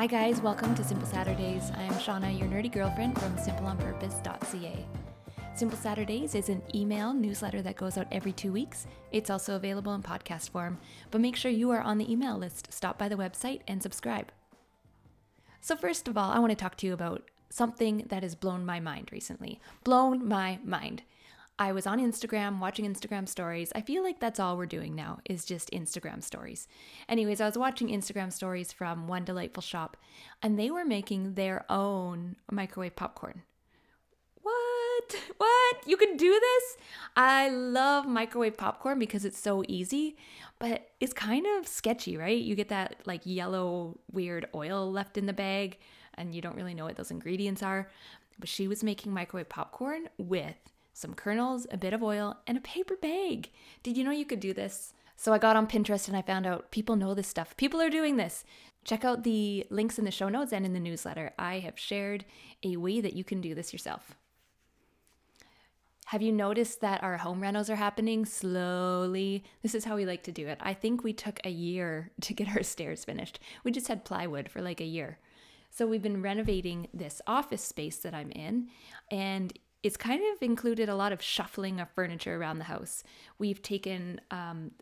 Hi, guys, welcome to Simple Saturdays. I'm Shauna, your nerdy girlfriend from simpleonpurpose.ca. Simple Saturdays is an email newsletter that goes out every two weeks. It's also available in podcast form, but make sure you are on the email list. Stop by the website and subscribe. So, first of all, I want to talk to you about something that has blown my mind recently. Blown my mind. I was on Instagram watching Instagram stories. I feel like that's all we're doing now is just Instagram stories. Anyways, I was watching Instagram stories from One Delightful Shop and they were making their own microwave popcorn. What? What? You can do this? I love microwave popcorn because it's so easy, but it's kind of sketchy, right? You get that like yellow, weird oil left in the bag and you don't really know what those ingredients are. But she was making microwave popcorn with some kernels, a bit of oil, and a paper bag. Did you know you could do this? So I got on Pinterest and I found out people know this stuff. People are doing this. Check out the links in the show notes and in the newsletter. I have shared a way that you can do this yourself. Have you noticed that our home renos are happening slowly? This is how we like to do it. I think we took a year to get our stairs finished. We just had plywood for like a year. So we've been renovating this office space that I'm in, and it's kind of included a lot of shuffling of furniture around the house. We've taken um,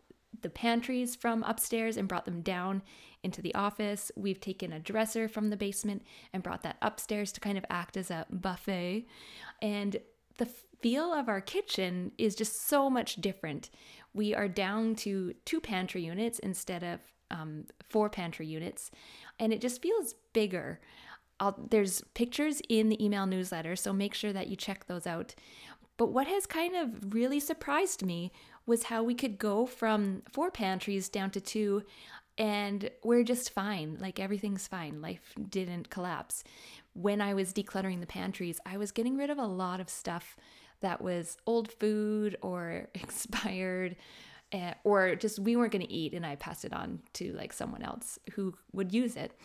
the pantries from upstairs and brought them down into the office. We've taken a dresser from the basement and brought that upstairs to kind of act as a buffet. And the feel of our kitchen is just so much different. We are down to two pantry units instead of um, four pantry units, and it just feels bigger. I'll, there's pictures in the email newsletter, so make sure that you check those out. But what has kind of really surprised me was how we could go from four pantries down to two and we're just fine. Like everything's fine. Life didn't collapse. When I was decluttering the pantries, I was getting rid of a lot of stuff that was old food or expired uh, or just we weren't going to eat and I passed it on to like someone else who would use it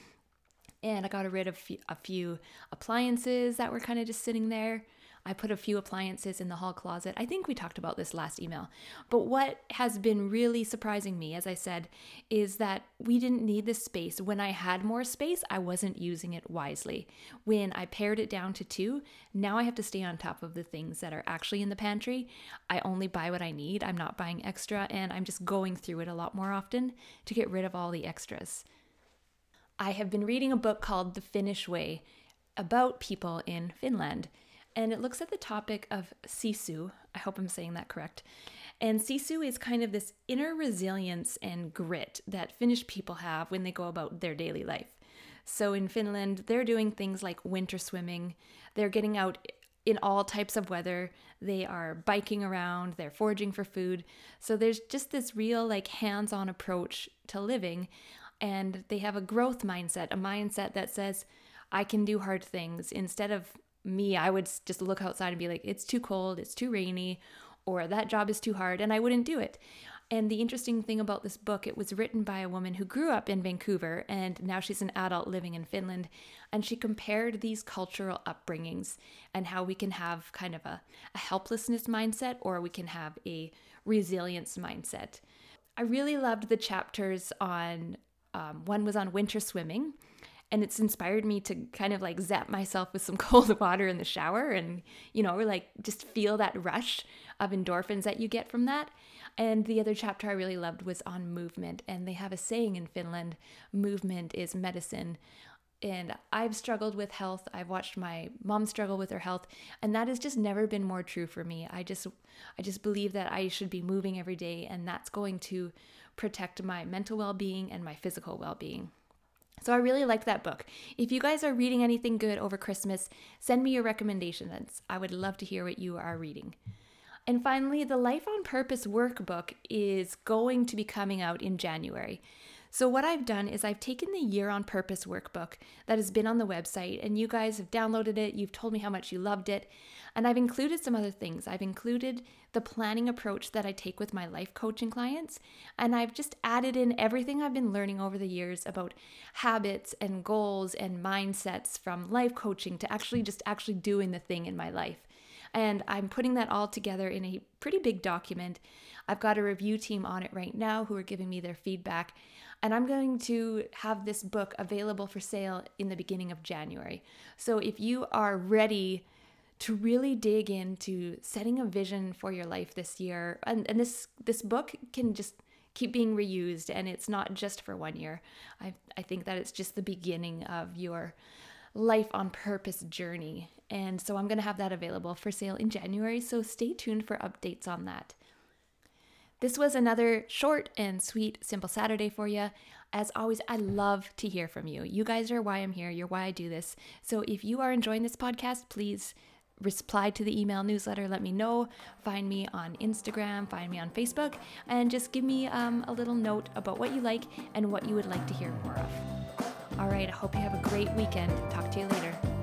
and I got rid of a few appliances that were kind of just sitting there. I put a few appliances in the hall closet. I think we talked about this last email. But what has been really surprising me, as I said, is that we didn't need this space. When I had more space, I wasn't using it wisely. When I pared it down to two, now I have to stay on top of the things that are actually in the pantry. I only buy what I need, I'm not buying extra, and I'm just going through it a lot more often to get rid of all the extras. I have been reading a book called The Finnish Way about people in Finland, and it looks at the topic of sisu. I hope I'm saying that correct. And sisu is kind of this inner resilience and grit that Finnish people have when they go about their daily life. So in Finland, they're doing things like winter swimming, they're getting out in all types of weather. They are biking around, they're foraging for food. So there's just this real, like, hands on approach to living and they have a growth mindset, a mindset that says, I can do hard things. Instead of me, I would just look outside and be like, it's too cold, it's too rainy, or that job is too hard, and I wouldn't do it. And the interesting thing about this book, it was written by a woman who grew up in Vancouver and now she's an adult living in Finland. And she compared these cultural upbringings and how we can have kind of a, a helplessness mindset or we can have a resilience mindset. I really loved the chapters on um, one was on winter swimming, and it's inspired me to kind of like zap myself with some cold water in the shower and, you know, or like just feel that rush of endorphins that you get from that. And the other chapter I really loved was on movement. And they have a saying in Finland movement is medicine. And I've struggled with health. I've watched my mom struggle with her health, and that has just never been more true for me. I just I just believe that I should be moving every day and that's going to protect my mental well being and my physical well being. So I really liked that book. If you guys are reading anything good over Christmas, send me your recommendations. I would love to hear what you are reading. And finally, the Life on Purpose workbook is going to be coming out in January. So, what I've done is I've taken the Year on Purpose workbook that has been on the website, and you guys have downloaded it. You've told me how much you loved it. And I've included some other things. I've included the planning approach that I take with my life coaching clients. And I've just added in everything I've been learning over the years about habits and goals and mindsets from life coaching to actually just actually doing the thing in my life. And I'm putting that all together in a pretty big document. I've got a review team on it right now who are giving me their feedback. And I'm going to have this book available for sale in the beginning of January. So if you are ready to really dig into setting a vision for your life this year, and, and this this book can just keep being reused and it's not just for one year. I, I think that it's just the beginning of your life on purpose journey. And so I'm going to have that available for sale in January. So stay tuned for updates on that. This was another short and sweet, simple Saturday for you. As always, I love to hear from you. You guys are why I'm here. You're why I do this. So if you are enjoying this podcast, please reply to the email newsletter. Let me know. Find me on Instagram, find me on Facebook, and just give me um, a little note about what you like and what you would like to hear more of. All right, I hope you have a great weekend. Talk to you later.